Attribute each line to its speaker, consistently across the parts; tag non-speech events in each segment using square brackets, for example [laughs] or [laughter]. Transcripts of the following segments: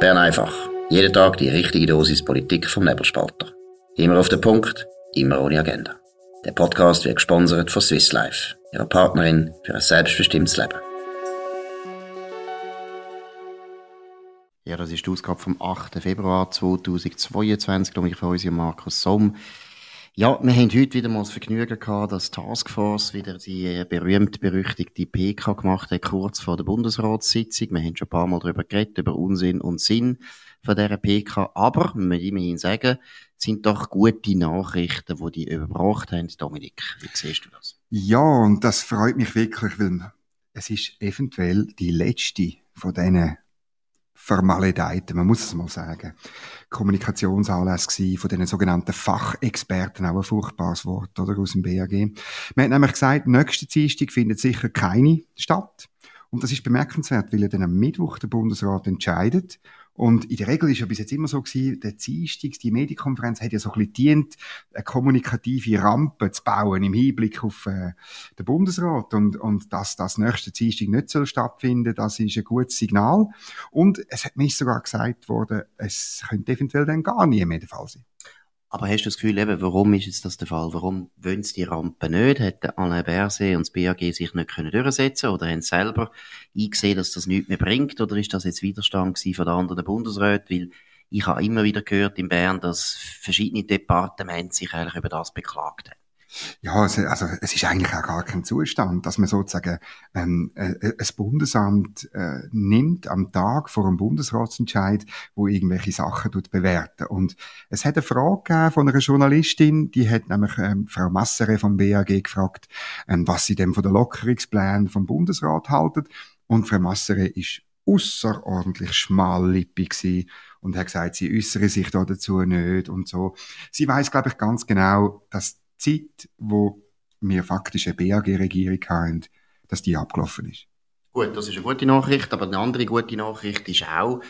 Speaker 1: Bern einfach. Jeden Tag die richtige Dosis Politik vom Nebelspalter. Immer auf den Punkt, immer ohne Agenda. Der Podcast wird gesponsert von Swiss Life, ihrer Partnerin für ein selbstbestimmtes Leben. Ja, das ist die Ausgabe vom 8. Februar 2022. Ich freue mich Markus Somm. Ja, wir haben heute wieder mal das Vergnügen gehabt, dass Taskforce wieder die berühmt-berüchtigte PK gemacht hat, kurz vor der Bundesratssitzung. Wir haben schon ein paar Mal darüber geredet, über Unsinn und Sinn von dieser PK. Aber, wir müssen immerhin sagen, sind doch gute Nachrichten, die die überbracht haben. Dominik, wie siehst du das?
Speaker 2: Ja, und das freut mich wirklich, weil es ist eventuell die letzte von diesen Formalitäten, man muss es mal sagen. Kommunikationsanlässe von den sogenannten Fachexperten, auch ein furchtbares Wort, oder, aus dem BAG. Man hat nämlich gesagt, nächste Dienstag findet sicher keine statt. Und das ist bemerkenswert, weil ja dann am Mittwoch der Bundesrat entscheidet und in der Regel ist ja bis jetzt immer so gewesen, der Dienstag, die Medienkonferenz hat ja so ein bisschen dient, eine kommunikative Rampe zu bauen im Hinblick auf äh, den Bundesrat. Und, und dass das nächste Dienstag nicht soll stattfinden, das ist ein gutes Signal. Und es hat mir sogar gesagt worden, es könnte eventuell dann gar nie mehr der Fall sein.
Speaker 1: Aber hast du das Gefühl, eben, warum ist jetzt das der Fall? Warum wollen sie die Rampe nicht? Hätten Alain Berset und das BAG sich nicht können durchsetzen oder haben sie selber eingesehen, dass das nichts mehr bringt? Oder ist das jetzt Widerstand von den anderen Bundesräten? Weil ich habe immer wieder gehört in Bern, dass verschiedene Departemente sich eigentlich über das beklagt haben.
Speaker 2: Ja, also, es ist eigentlich auch gar kein Zustand, dass man sozusagen ähm, äh, äh ein Bundesamt äh, nimmt am Tag vor einem Bundesratsentscheid, wo irgendwelche Sachen tut bewerten. Und es hat eine Frage gegeben von einer Journalistin, die hat nämlich ähm, Frau Massere vom BAG gefragt, ähm, was sie denn von der Lockerungsplänen vom Bundesrat halten. Und Frau Massere ist außerordentlich schmallippig gewesen und hat gesagt, sie äußere sich da dazu nicht und so. Sie weiß, glaube ich, ganz genau, dass Zeit, wo wir faktisch eine BAG-Regierung haben, dass die abgelaufen ist.
Speaker 1: Gut, das ist eine gute Nachricht, aber eine andere gute Nachricht ist auch,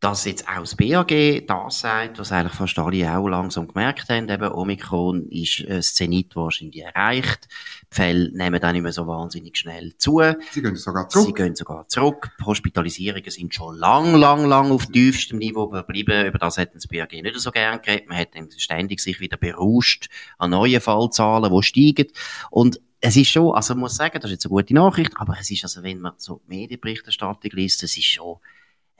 Speaker 1: dass jetzt auch das BAG das sagt, was eigentlich fast alle auch langsam gemerkt haben, eben Omikron ist ein Zenit wahrscheinlich erreicht. Die Fälle nehmen dann nicht mehr so wahnsinnig schnell zu.
Speaker 2: Sie gehen sogar zurück.
Speaker 1: Sie gehen sogar zurück. Die Hospitalisierungen sind schon lang, lang, lang auf tiefstem Niveau geblieben. Über das hätten das BAG nicht so gern geredet. Man hat dann ständig sich wieder berauscht an neuen Fallzahlen, die steigen. Und es ist schon, also man muss sagen, das ist jetzt eine gute Nachricht, aber es ist also, wenn man so Medienberichterstattung liest, es ist schon,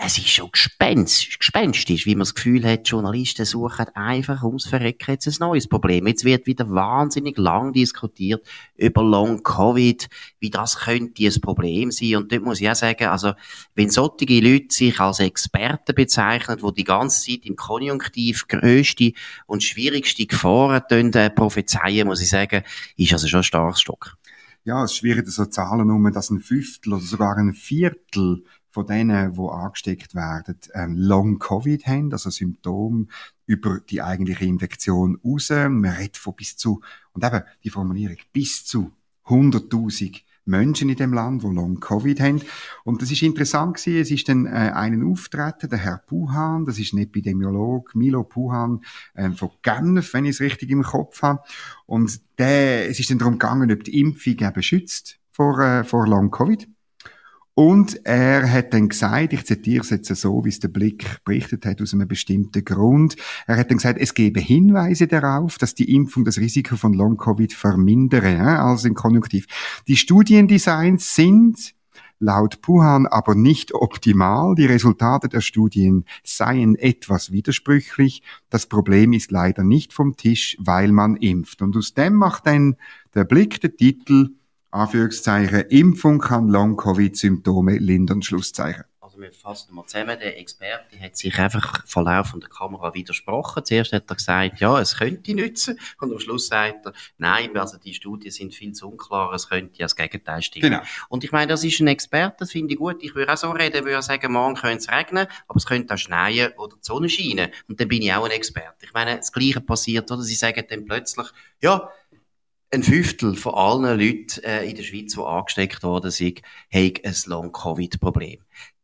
Speaker 1: es ist schon gespenstisch, gespenstisch, wie man das Gefühl hat, Journalisten suchen einfach ums Verrecken jetzt ein neues Problem. Jetzt wird wieder wahnsinnig lang diskutiert über Long Covid, wie das könnte ein Problem sein. Und dort muss ich auch sagen, also, wenn solche Leute sich als Experten bezeichnen, die die ganze Zeit im Konjunktiv grösste und schwierigste Gefahren äh, prophezeien, muss ich sagen, ist also schon ein starkes Stück.
Speaker 2: Ja, es ist schwierig, so Zahlen um, dass ein Fünftel oder sogar ein Viertel von denen, die angesteckt werden, ähm, Long-Covid haben, also Symptome über die eigentliche Infektion raus. Man redet von bis zu, und eben die Formulierung, bis zu 100.000 Menschen in dem Land, die Long-Covid haben. Und das ist interessant gewesen. Es ist dann äh, einen auftreten, der Herr Puhan, das ist ein Epidemiolog, Milo Puhan äh, von Genf, wenn ich es richtig im Kopf habe. Und der, es ist dann darum gegangen, ob die Impfung eben schützt vor, äh, vor Long-Covid. Und er hat dann gesagt, ich zitiere es jetzt so, wie es der Blick berichtet hat, aus einem bestimmten Grund. Er hat dann gesagt, es gebe Hinweise darauf, dass die Impfung das Risiko von Long-Covid vermindere, also im Konjunktiv. Die Studiendesigns sind laut Puhan aber nicht optimal. Die Resultate der Studien seien etwas widersprüchlich. Das Problem ist leider nicht vom Tisch, weil man impft. Und aus dem macht dann der Blick der Titel Anführungszeichen, Impfung kann Long-Covid-Symptome lindern, Schlusszeichen.
Speaker 1: Also wir fassen mal zusammen, der Experte hat sich einfach vor laufender Kamera widersprochen. Zuerst hat er gesagt, ja, es könnte nützen. Und am Schluss sagt er, nein, also die Studien sind viel zu unklar, es könnte ja das Gegenteil stimmen. Genau. Und ich meine, das ist ein Experte, das finde ich gut. Ich würde auch so reden, würde sagen, morgen könnte es regnen, aber es könnte auch schneien oder die Sonne scheinen. Und dann bin ich auch ein Experte. Ich meine, das Gleiche passiert, oder? Sie sagen dann plötzlich, ja, ein Fünftel von allen Leuten äh, in der Schweiz, die angesteckt worden sind, haben ein Long-Covid-Problem.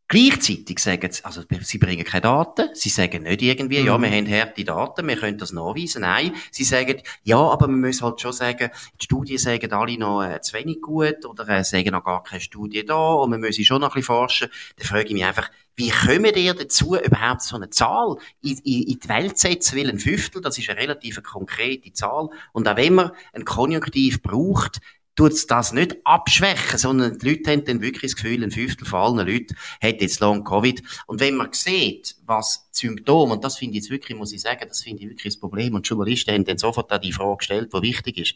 Speaker 1: Gleichzeitig sagen sie, also sie bringen keine Daten, sie sagen nicht irgendwie, mhm. ja, wir haben harte Daten, wir können das nachweisen. Nein, sie sagen, ja, aber man muss halt schon sagen, die Studien sagen alle noch äh, zu wenig gut oder äh, sagen noch gar keine Studie da und man muss schon noch ein bisschen forschen. Dann frage ich mich einfach, wie kommen ihr dazu, überhaupt so eine Zahl in, in, in die Welt zu setzen? Weil ein Fünftel, das ist eine relativ konkrete Zahl. Und auch wenn man ein Konjunktiv braucht, tut das nicht abschwächen, sondern die Leute haben dann wirklich das Gefühl, ein Fünftel von allen Leuten hat jetzt Long Covid. Und wenn man sieht, was Symptome, und das finde ich jetzt wirklich, muss ich sagen, das finde ich wirklich das Problem, und die Journalisten haben dann sofort auch die Frage gestellt, die wichtig ist.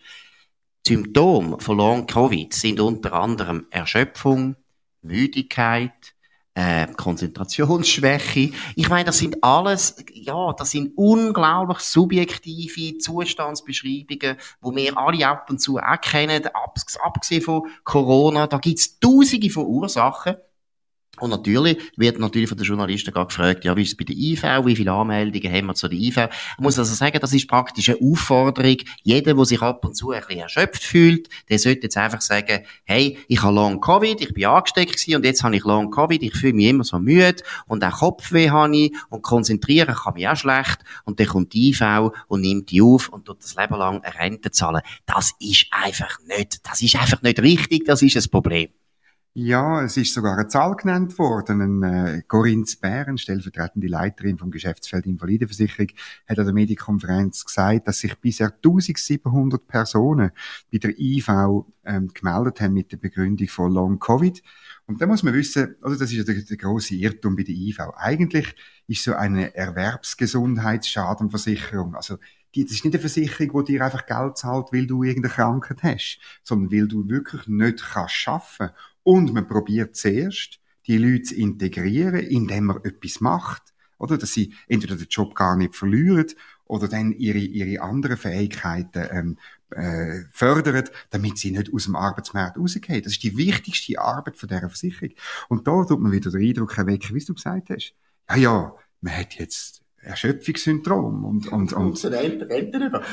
Speaker 1: Die Symptome von Long Covid sind unter anderem Erschöpfung, Müdigkeit, äh, Konzentrationsschwäche. Ich meine, das sind alles, ja, das sind unglaublich subjektive Zustandsbeschreibungen, wo wir alle ab und zu auch kennen, abgesehen von Corona. Da gibt's tausende von Ursachen. Und natürlich wird natürlich von den Journalisten gerade gefragt, ja, wie ist es bei der IV? Wie viele Anmeldungen haben wir zu der IV? Ich muss also sagen, das ist praktisch eine Aufforderung. Jeder, der sich ab und zu ein bisschen erschöpft fühlt, der sollte jetzt einfach sagen, hey, ich habe Long Covid, ich bin angesteckt gewesen und jetzt habe ich Long Covid, ich fühle mich immer so müde und auch Kopfweh habe ich und konzentrieren kann mich auch schlecht und dann kommt die IV und nimmt die auf und tut das Leben lang eine Rente zahlen. Das ist einfach nicht, das ist einfach nicht richtig, das ist ein Problem.
Speaker 2: Ja, es ist sogar eine Zahl genannt worden. Ein, äh, Corinne Bären, stellvertretende Leiterin vom Geschäftsfeld Invalidenversicherung, hat an der Medienkonferenz gesagt, dass sich bisher 1700 Personen bei der IV ähm, gemeldet haben mit der Begründung von Long Covid. Und da muss man wissen, also das ist ja der, der große Irrtum bei der IV. Eigentlich ist so eine Erwerbsgesundheitsschadenversicherung, also die, das ist nicht eine Versicherung, die dir einfach Geld zahlt, weil du irgendeine Krankheit hast, sondern weil du wirklich nicht kannst arbeiten und man probiert zuerst, die Leute zu integrieren, indem man etwas macht. Oder, dass sie entweder den Job gar nicht verlieren oder dann ihre, ihre anderen Fähigkeiten ähm, äh, fördern, damit sie nicht aus dem Arbeitsmarkt rausgehen. Das ist die wichtigste Arbeit von dieser Versicherung. Und da tut man wieder den Eindruck erwecken, wie du gesagt hast. Ja, ja, man hat jetzt Erschöpfungssyndrom und, und, und.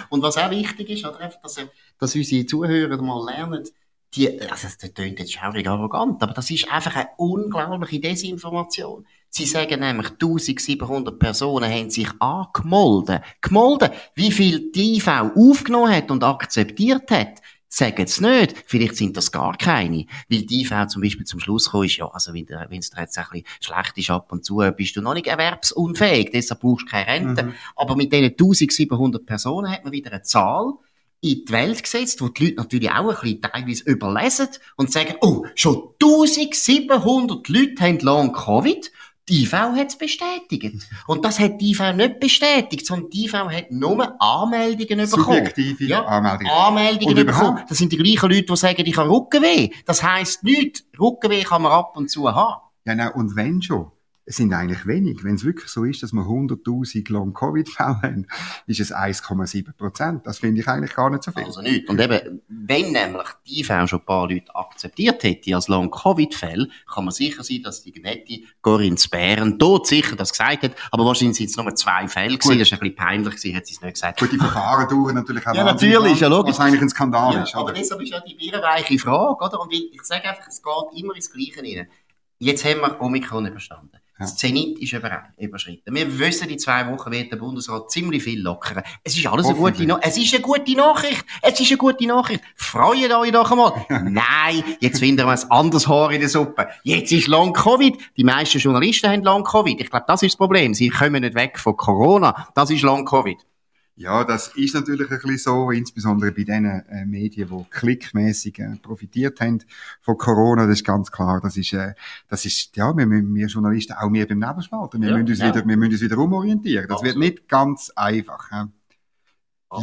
Speaker 1: Und was auch wichtig ist, oder dass, dass unsere Zuhörer mal lernen, die, also das klingt jetzt schaurig arrogant, aber das ist einfach eine unglaubliche Desinformation. Sie sagen nämlich, 1700 Personen haben sich angemolden. Gemolden. Wie viel die IV aufgenommen hat und akzeptiert hat, sagen es nicht. Vielleicht sind das gar keine. Weil die IV zum Beispiel zum Schluss kommt, ist, ja, also wenn es dir jetzt ein bisschen schlecht ist ab und zu, bist du noch nicht erwerbsunfähig, deshalb brauchst du keine Rente. Mhm. Aber mit diesen 1700 Personen hat man wieder eine Zahl, in die Welt gesetzt, wo die Leute natürlich auch ein bisschen teilweise überlesen und sagen, oh, schon 1700 Leute haben Long Covid. Die IV hat es bestätigt. Und das hat die IV nicht bestätigt, sondern die IV hat nur Anmeldungen bekommen.
Speaker 2: Subjektive ja, Anmeldungen.
Speaker 1: Anmeldungen bekommen. Das sind die gleichen Leute, die sagen, ich habe Rückenweh. Das heisst nichts. Rückenweh kann man ab und zu haben.
Speaker 2: Ja, nein, und wenn schon es sind eigentlich wenig. Wenn es wirklich so ist, dass wir 100.000 Long-Covid-Fälle haben, ist es 1,7 Prozent. Das finde ich eigentlich gar nicht so viel.
Speaker 1: Also nicht. Und eben, wenn nämlich die Fälle schon ein paar Leute akzeptiert hätte als Long-Covid-Fälle, kann man sicher sein, dass die nette Corinne Bären dort sicher das gesagt hat. Aber wahrscheinlich sind es nur zwei Fälle gewesen. Das ist ein bisschen peinlich gewesen, hat sie es nicht gesagt.
Speaker 2: Gut, die Verfahren [laughs] dauern natürlich
Speaker 1: auch Ja, natürlich, ja logisch.
Speaker 2: Was eigentlich ein Skandal
Speaker 1: ja,
Speaker 2: ist,
Speaker 1: oder? Aber deshalb ist ja die birrenweiche Frage, oder? Und ich, ich sage einfach, es geht immer ins Gleiche rein. Jetzt haben wir Omikron überstanden. Das Zenit ist überschritten. Wir wissen, in zwei Wochen wird der Bundesrat ziemlich viel lockern. Es ist alles eine gute, no es ist eine gute Nachricht. Es ist eine gute Nachricht. Freut euch doch einmal. Nein, jetzt finden wir ein anderes Haar in der Suppe. Jetzt ist Long Covid. Die meisten Journalisten haben Long Covid. Ich glaube, das ist das Problem. Sie kommen nicht weg von Corona. Das ist Long Covid.
Speaker 2: Ja, das ist natürlich ein bisschen so, insbesondere bei den äh, Medien, die klickmäßig äh, profitiert haben von Corona. Das ist ganz klar. Das ist, äh, das ist, ja, wir, wir Journalisten, auch wir beim Nebelspalter, wir, ja, müssen uns ja. wieder, wir müssen uns wieder umorientieren. Das Absolut. wird nicht ganz einfach. Ja.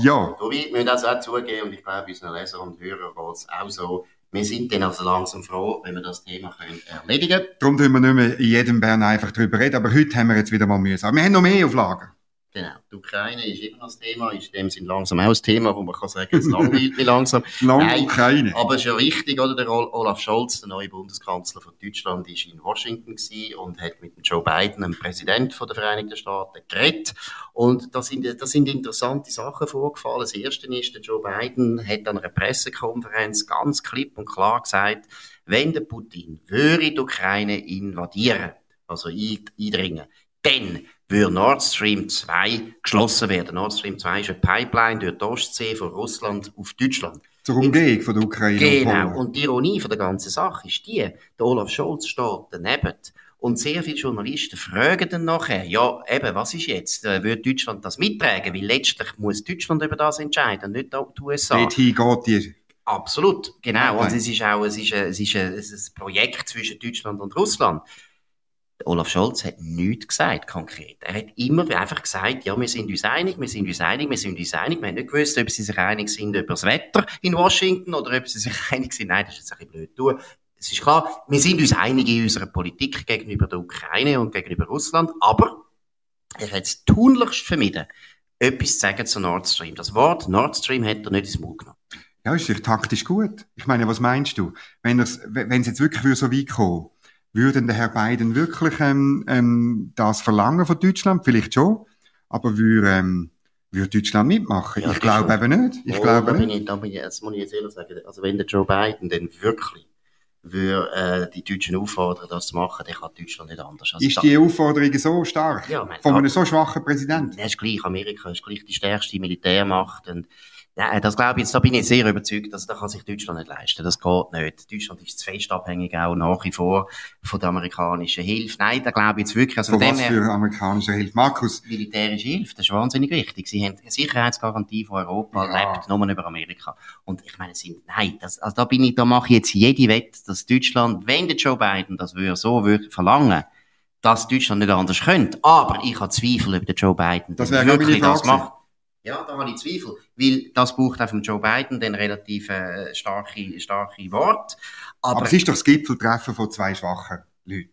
Speaker 1: ja. Wir müssen das auch zugeben, und ich glaube, unseren Leser und Hörer geht es auch so. Wir sind dann also langsam froh, wenn wir das Thema können erledigen können.
Speaker 2: Darum tun wir nicht mehr in jedem Bern einfach drüber reden, aber heute haben wir jetzt wieder mal Mühe. Aber wir haben noch mehr Auflagen.
Speaker 1: Genau. Die Ukraine ist immer noch das Thema, ist in dem Sinn langsam auch das Thema, wo man kann sagen, es [laughs] langweilt mich langsam.
Speaker 2: Lang Nein, Ukraine.
Speaker 1: Aber es ist ja richtig, oder? Der Olaf Scholz, der neue Bundeskanzler von Deutschland, ist in Washington gewesen und hat mit dem Joe Biden, dem Präsident der Vereinigten Staaten, geredet. Und da sind, da sind interessante Sachen vorgefallen. Das erste ist, der Joe Biden hat an einer Pressekonferenz ganz klipp und klar gesagt, wenn der Putin würde die Ukraine invadieren, also eindringen, dann würde Nord Stream 2 geschlossen werden. Nord Stream 2 ist eine Pipeline durch die Ostsee von Russland auf Deutschland.
Speaker 2: Zur Umgehung von der Ukraine.
Speaker 1: Genau. Und die Ironie von der ganzen Sache ist die, der Olaf Scholz steht daneben und sehr viele Journalisten fragen dann nachher, ja, eben, was ist jetzt? Äh, wird Deutschland das mittragen? Weil letztlich muss Deutschland über das entscheiden, nicht die USA.
Speaker 2: Dorthin geht die.
Speaker 1: Absolut, genau. Okay. Und es ist auch, es ist, ein, es ist ein, ein Projekt zwischen Deutschland und Russland. Olaf Scholz hat nichts gesagt, konkret. Er hat immer einfach gesagt, ja, wir sind uns einig, wir sind uns einig, wir sind uns einig. Wir haben nicht gewusst, ob sie sich einig sind über das Wetter in Washington oder ob sie sich [laughs] einig sind. Nein, das ist jetzt ein bisschen blöd. Du, es ist klar, wir sind uns einig in unserer Politik gegenüber der Ukraine und gegenüber Russland, aber er hat es tunlichst vermieden, etwas zu sagen zu Nord Stream. Das Wort Nord Stream hat er nicht ins Mund genommen.
Speaker 2: Ja, ist taktisch gut. Ich meine, was meinst du? Wenn es jetzt wirklich so weit kommen würden der Herr Biden wirklich ähm, ähm, das verlangen von Deutschland? Vielleicht schon, aber würde, ähm, würde Deutschland mitmachen? Ja, ich glaube eben nicht. Ich oh, glaube
Speaker 1: da nicht. Ich, da bin ich, das muss ich jetzt ehrlich sagen. Also wenn der Joe Biden denn wirklich würde äh, die Deutschen auffordern, das zu machen, dann kann Deutschland nicht anders.
Speaker 2: Also ist die Aufforderung so stark? Ja, mein, von einem so schwachen Präsidenten?
Speaker 1: Das ist gleich. Amerika ist gleich die stärkste Militärmacht und ja, das glaube ich jetzt, da bin ich sehr überzeugt, dass da kann sich Deutschland nicht leisten. Das geht nicht. Deutschland ist zu fest abhängig auch nach wie vor von der amerikanischen Hilfe. Nein, da glaube ich jetzt wirklich,
Speaker 2: also von, was her, für amerikanische Hilfe? Markus?
Speaker 1: Militärische Hilfe, das ist wahnsinnig wichtig. Sie haben eine Sicherheitsgarantie von Europa, ja. lebt nur über Amerika. Und ich meine, sind, nein, das, also da bin ich, da mache ich jetzt jede Wette, dass Deutschland, wenn der Joe Biden das würde, so würde verlangen, dass Deutschland nicht anders könnte. Aber ich habe Zweifel, ob der Joe Biden
Speaker 2: das wirklich das macht.
Speaker 1: Ja, da habe ich Zweifel. Weil das braucht auch von Joe Biden den relativ äh, starke, starke Wort.
Speaker 2: Aber, aber es ist doch das Gipfeltreffen von zwei schwachen Leuten.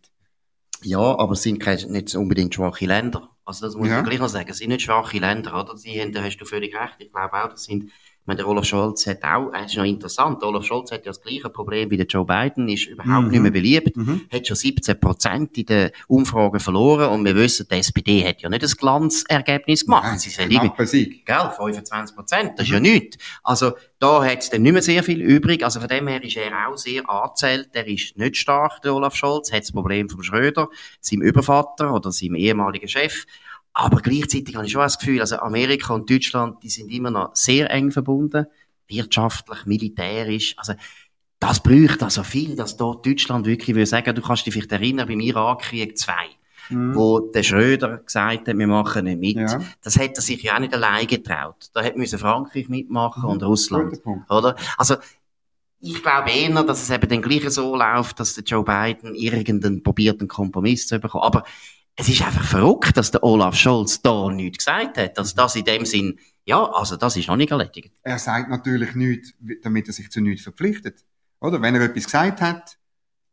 Speaker 1: Ja, aber es sind keine, nicht unbedingt schwache Länder. Also das muss ja. man gleich noch sagen. Es sind nicht schwache Länder, oder? Sie haben, da hast du völlig recht. Ich glaube auch, das sind ich meine, der Olaf Scholz hat auch, es ist noch interessant, Olaf Scholz hat ja das gleiche Problem wie der Joe Biden, ist überhaupt mhm. nicht mehr beliebt, mhm. hat schon 17 Prozent in den Umfragen verloren und wir wissen, die SPD hat ja nicht das Glanzergebnis gemacht. Nein,
Speaker 2: Sie sind irgendwie,
Speaker 1: Sieg. Gell, 25 Prozent, das ist mhm. ja nichts. Also, da hat es dann nicht mehr sehr viel übrig, also von dem her ist er auch sehr angezählt, der ist nicht stark, der Olaf Scholz, hat das Problem vom Schröder, seinem Übervater oder seinem ehemaligen Chef, aber gleichzeitig habe ich schon das Gefühl, also Amerika und Deutschland, die sind immer noch sehr eng verbunden. Wirtschaftlich, militärisch. Also, das bräuchte also viel, dass dort Deutschland wirklich will sagen, du kannst dich vielleicht erinnern, beim Irakkrieg 2. Mhm. wo der Schröder gesagt hat, wir machen nicht mit. Ja. Das hätte er sich ja auch nicht allein getraut. Da hätte müssen Frankreich mitmachen mhm. und Russland. Oder? Also, ich glaube eher, dass es eben dann gleich so läuft, dass der Joe Biden irgendeinen probierten Kompromiss zu bekommen. Aber es ist einfach verrückt, dass der Olaf Scholz da nichts gesagt hat. Also das in dem Sinn, ja, also das ist noch nicht erledigt.
Speaker 2: Er sagt natürlich nichts, damit er sich zu nichts verpflichtet. Oder? Wenn er etwas gesagt hat,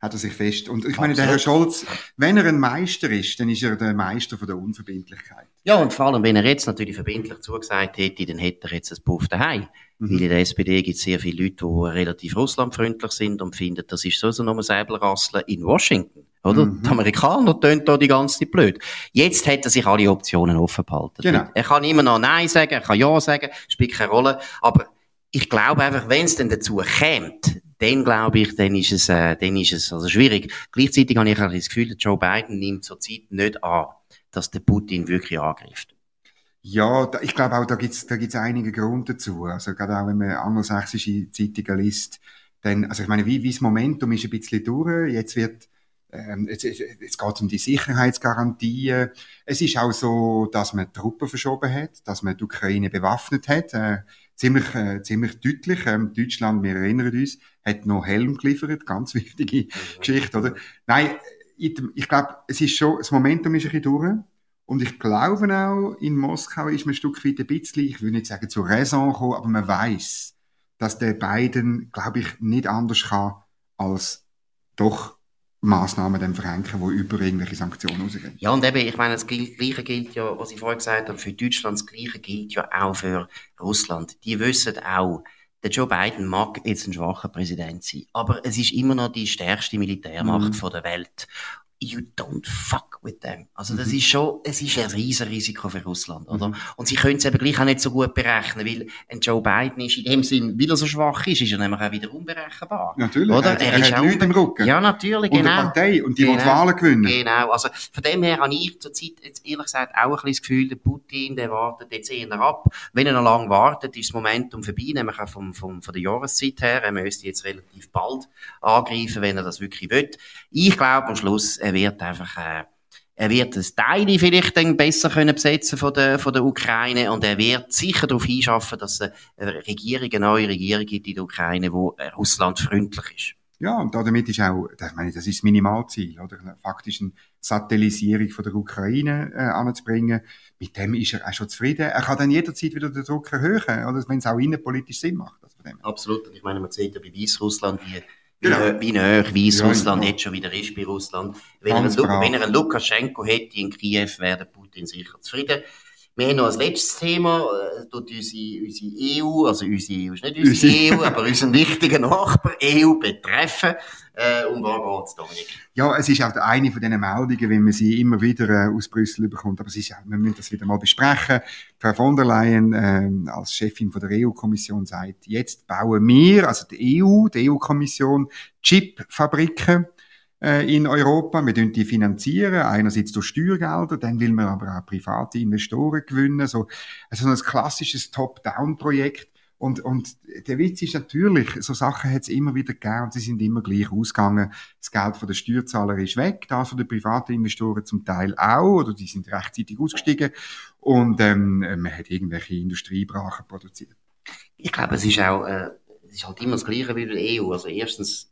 Speaker 2: hat er sich fest. Und ich meine, der Herr Scholz, wenn er ein Meister ist, dann ist er der Meister von der Unverbindlichkeit.
Speaker 1: Ja, und vor allem, wenn er jetzt natürlich verbindlich zugesagt hätte, dann hätte er jetzt ein Puff daheim. Mhm. Weil in der SPD gibt es sehr viele Leute, die relativ russlandfreundlich sind und finden, das ist so ein Säbelrasseln in Washington. Oder? Mhm. Die Amerikaner tönen da die ganze Zeit blöd. Jetzt hat er sich alle Optionen offen behalten. Genau. Er kann immer noch Nein sagen, er kann Ja sagen, spielt keine Rolle. Aber ich glaube einfach, wenn es denn dazu kommt, dann glaube ich, dann ist es, äh, dann ist es also schwierig. Gleichzeitig habe ich das Gefühl, Joe Biden nimmt zurzeit nicht an, dass der Putin wirklich angreift.
Speaker 2: Ja, da, ich glaube auch, da gibt's da gibt's einige Gründe dazu. Also gerade auch, wenn man angelsächsische Zeitungen liest, dann, also ich meine, wie, wie das Momentum ist ein bisschen durch. Jetzt wird, ähm, jetzt geht es um die Sicherheitsgarantien. Es ist auch so, dass man Truppen verschoben hat, dass man die Ukraine bewaffnet hat. Äh, ziemlich, äh, ziemlich deutlich. Ähm, Deutschland, wir erinnern uns, hat noch Helm geliefert. Ganz wichtige mhm. Geschichte, oder? Nein, ich, ich glaube, es ist schon, das Momentum ist ein bisschen durch. Und ich glaube auch, in Moskau ist man ein Stück weit ein bisschen, ich will nicht sagen zur Raison gekommen, aber man weiß, dass der Biden, glaube ich, nicht anders kann, als doch Massnahmen dann verhängen, die über irgendwelche Sanktionen rausgehen.
Speaker 1: Ja, und eben, ich meine, das Gleiche gilt ja, was ich vorher gesagt habe, für Deutschland, das Gleiche gilt ja auch für Russland. Die wissen auch, der Joe Biden mag jetzt ein schwacher Präsident sein, aber es ist immer noch die stärkste Militärmacht mhm. der Welt. You don't fuck with them. Also das mhm. ist schon, es ist ein riesen Risiko für Russland, oder? Mhm. Und sie können es eben gleich auch nicht so gut berechnen, weil ein Joe Biden ist in dem Sinn, weil er so schwach ist, ist er nämlich auch wieder unberechenbar.
Speaker 2: Natürlich. Oder? Er, er, er ist hat Leute im Rücken.
Speaker 1: Ja, natürlich,
Speaker 2: und genau. Und eine Partei, und die genau. Wahlen gewinnen.
Speaker 1: Genau. Also von dem her habe ich zurzeit jetzt ehrlich gesagt auch ein bisschen das Gefühl, der Putin, der wartet jetzt eher ab. Wenn er noch lange wartet, ist das Momentum vorbei, nämlich auch vom, vom, von der Jahreszeit her. Er müsste jetzt relativ bald angreifen, wenn er das wirklich will. Ich glaube am Schluss, er wird einfach, äh, er wird das Teile vielleicht dann besser können besetzen von der, von der Ukraine und er wird sicher darauf hinschaffen, dass es eine Regierung, eine neue Regierung gibt in der Ukraine, die russlandfreundlich ist.
Speaker 2: Ja, und damit ist auch, ich meine, das ist das Minimalziel, oder? Faktisch eine Satellisierung von der Ukraine äh, anzubringen. Mit dem ist er auch schon zufrieden. Er kann dann jederzeit wieder den Druck erhöhen, oder? Wenn es auch innenpolitisch Sinn macht. Also
Speaker 1: Absolut. Und ich meine, man sieht ja bei Weißrussland, wie Genau. Wie, wie nahe Weißrussland ja, jetzt schon wieder ist bei Russland. Wenn er, einen, wenn er einen Lukaschenko hätte in Kiew, wäre Putin sicher zufrieden. Wir haben noch als letztes Thema, äh, tut unsere, unsere EU, also unsere, ist nicht unsere EU, aber unseren wichtigen Nachbar EU betreffen. Äh, um was geht's, Dominik?
Speaker 2: Ja, es ist auch eine von diesen Meldungen, wenn man sie immer wieder äh, aus Brüssel bekommt. Aber es ist wir müssen das wieder mal besprechen. Frau von der Leyen äh, als Chefin von der EU-Kommission sagt, jetzt bauen wir, also die EU, die EU-Kommission, Chipfabriken in Europa. Wir die finanzieren, einerseits durch Steuergelder, dann will man aber auch private Investoren gewinnen. So, also ein klassisches Top-Down-Projekt. Und, und der Witz ist natürlich, so Sachen hat es immer wieder gegeben und sie sind immer gleich ausgegangen. Das Geld von der Steuerzahler ist weg, das von den privaten Investoren zum Teil auch, oder die sind rechtzeitig ausgestiegen und ähm, man hat irgendwelche Industriebrachen produziert.
Speaker 1: Ich glaube, es ist auch, äh, es ist halt immer das Gleiche wie bei der EU. Also erstens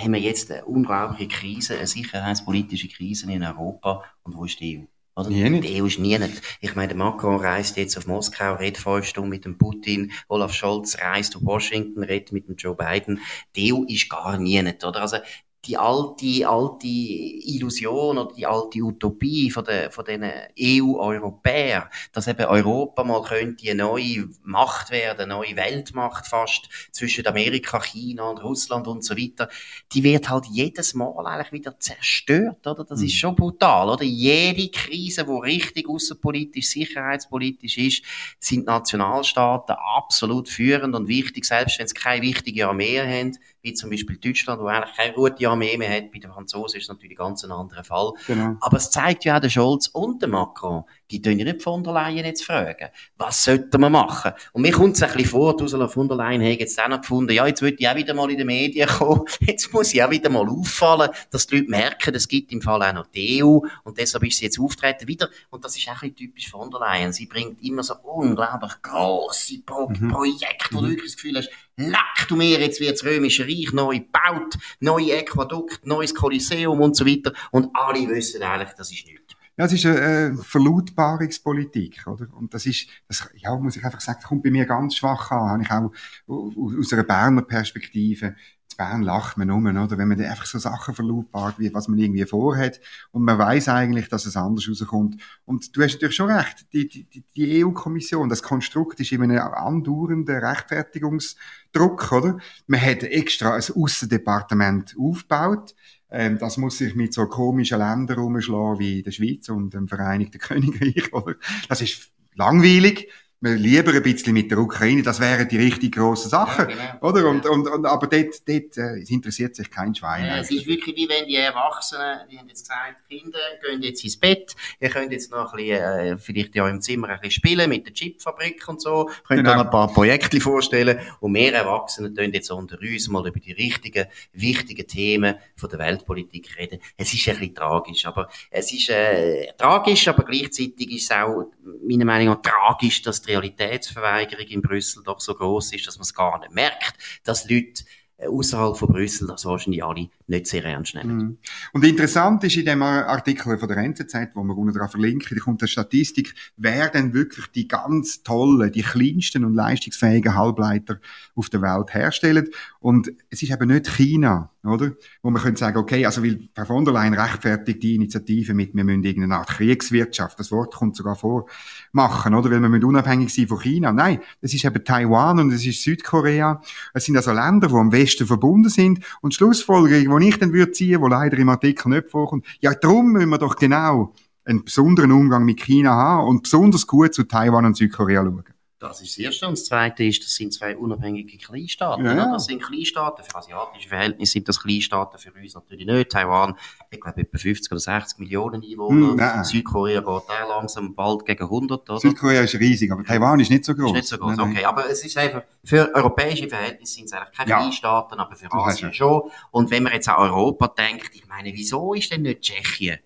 Speaker 1: haben wir jetzt eine unglaubliche Krise, eine sicherheitspolitische Krise in Europa. Und wo ist die EU? Oder? Nie Die EU ist nie nicht. Ich meine, Macron reist jetzt auf Moskau, redet fünf Stunden mit dem Putin, Olaf Scholz reist auf Washington, redet mit dem Joe Biden. Die EU ist gar nie nicht, oder? Also, die alte, alte Illusion oder die alte Utopie von den, von den EU-Europäern, dass eben Europa mal könnte eine neue Macht werden, eine neue Weltmacht fast zwischen Amerika, China und Russland und so weiter, die wird halt jedes Mal eigentlich wieder zerstört, oder? Das mhm. ist schon brutal, oder? Jede Krise, wo richtig außenpolitisch, sicherheitspolitisch ist, sind Nationalstaaten absolut führend und wichtig, selbst wenn sie keine wichtige Armee haben, wie zum Beispiel Deutschland, wo eigentlich keine gute Armee mehr hat. Bei den Franzosen ist es natürlich ganz ein anderer Fall. Genau. Aber es zeigt ja auch der Scholz und der Macron, die tun ja nicht von der Leyen jetzt fragen, was sollten wir machen? Und mir kommt es ein bisschen vor, Ursula von der Leyen hat jetzt auch noch gefunden, ja, jetzt würde ich auch wieder mal in den Medien [laughs] kommen, jetzt muss ich auch wieder mal auffallen, dass die Leute merken, es gibt im Fall auch noch die EU und deshalb ist sie jetzt auftreten wieder und das ist auch ein bisschen typisch von der Leyen. Sie bringt immer so unglaublich grosse Pro mhm. Projekte, wo du wirklich das Gefühl hast, leck du mir, jetzt wird das Römische Reich neu gebaut, neue Aquädukt, neues Kolosseum und so weiter und alle wissen eigentlich, das ist nichts.
Speaker 2: Ja, es ist eine äh, Verlautbarungspolitik, oder? Und das ist, das, ja, muss ich einfach sagen, kommt bei mir ganz schwach an. Habe ich auch aus einer Berner Perspektive. In Bern lacht man um, oder? Wenn man einfach so Sachen verlautbart, wie was man irgendwie vorhat. Und man weiß eigentlich, dass es anders rauskommt. Und du hast natürlich schon recht. Die, die, die EU-Kommission, das Konstrukt ist in einem andauernden Rechtfertigungsdruck, oder? Man hat extra ein Aussendepartement aufgebaut ähm, das muss sich mit so komischen Ländern rumschlagen wie der Schweiz und dem Vereinigten [laughs] Königreich. Oder? Das ist langweilig lieber ein bisschen mit der Ukraine, das wären die richtig grossen Sachen, ja, genau. oder? Und, und, und, aber dort, dort äh, interessiert sich kein Schwein.
Speaker 1: Ja, es ist wirklich wie wenn die Erwachsenen, die haben jetzt gesagt, Kinder gehen jetzt ins Bett, ihr könnt jetzt noch ein bisschen, äh, vielleicht ja im Zimmer ein bisschen spielen mit der Chipfabrik und so, könnt genau. dann ein paar Projekte vorstellen und wir Erwachsenen tun jetzt unter uns mal über die richtigen, wichtigen Themen von der Weltpolitik reden. Es ist ein bisschen tragisch, aber es ist äh, tragisch, aber gleichzeitig ist es auch meiner Meinung nach tragisch, dass die Realitätsverweigerung in Brüssel doch so groß ist, dass man es gar nicht merkt, dass Leute äh, außerhalb von Brüssel das wahrscheinlich alle nicht sehr ernst nehmen. Mhm.
Speaker 2: Und interessant ist in dem Artikel von der NZZ, wo wir unten dran verlinken, da kommt eine Statistik, wer denn wirklich die ganz tollen, die kleinsten und leistungsfähigen Halbleiter auf der Welt herstellt. Und es ist eben nicht China, oder? Wo man könnte sagen, okay, also weil Frau von der Leyen rechtfertigt die Initiative mit, wir müssen irgendeine Art Kriegswirtschaft, das Wort kommt sogar vor, machen, oder? Weil wir müssen unabhängig sein von China. Nein, das ist eben Taiwan und es ist Südkorea. Es sind also Länder, die am Westen verbunden sind. Und Schlussfolgerung, die ich dann würde ziehen, wo leider im Artikel nicht vorkommt, ja, darum müssen wir doch genau einen besonderen Umgang mit China haben und besonders gut zu Taiwan und Südkorea schauen.
Speaker 1: Das ist das Erste. Und das Zweite ist, das sind zwei unabhängige Kleinstaaten.
Speaker 2: Ja, ja.
Speaker 1: Das sind Kleinstaaten. Für asiatische Verhältnisse sind das Kleinstaaten, für uns natürlich nicht. Taiwan, ich glaube, etwa 50 oder 60 Millionen Einwohner.
Speaker 2: Hm.
Speaker 1: Südkorea geht auch langsam bald gegen 100, oder?
Speaker 2: Südkorea ist riesig, aber Taiwan ist nicht so groß.
Speaker 1: Ist nicht so groß,
Speaker 2: Nein, nein.
Speaker 1: okay. Aber es ist einfach, für europäische Verhältnisse sind es eigentlich keine
Speaker 2: Ja.
Speaker 1: Kleinstaaten, aber für Asien schon. Und wenn man jetzt an Europa denkt, ich meine, wieso ist denn nicht Tschechien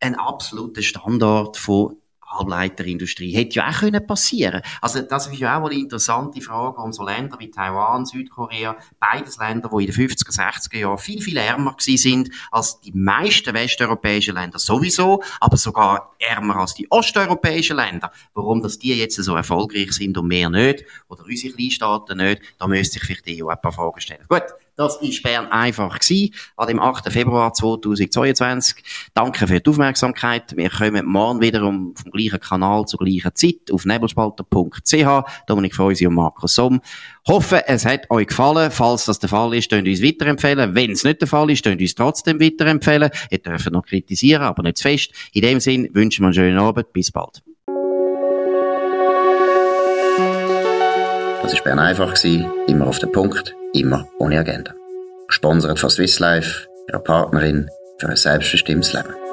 Speaker 1: ein absoluter Standort von Halbleiterindustrie? Hätte ja auch können passieren. Also, das ist ja auch mal eine interessante Frage, warum so Länder wie Taiwan, Südkorea, beides Länder, die in den 50er, 60er Jahren viel, viel ärmer gewesen sind als die meisten westeuropäischen Länder sowieso, aber sogar ärmer als die osteuropäischen Länder. Warum, dass die jetzt so erfolgreich sind und mehr nicht, oder unsere Kleinstaaten nicht, da müsste sich vielleicht die EU ein paar Fragen stellen. Gut, das ist Bern einfach gewesen, an dem 8. Februar 2022. Danke für die Aufmerksamkeit. Wir kommen morgen wieder um, vom gleichen Kanal zur gleichen Zeit auf nebelspalter.ch. Dominik Feusi und Markus Somm. Hoffe, es hat euch gefallen. Falls das der Fall ist, könnt ihr uns weiterempfehlen. Wenn es nicht der Fall ist, könnt ihr uns trotzdem weiterempfehlen. Ihr dürft noch kritisieren, aber nicht zu fest. In dem Sinn wünschen wir einen schönen Abend. Bis bald. Das war Bern einfach. Immer auf den Punkt, immer ohne Agenda. Gesponsert von Swiss Life, ihrer Partnerin für ein selbstbestimmtes Leben.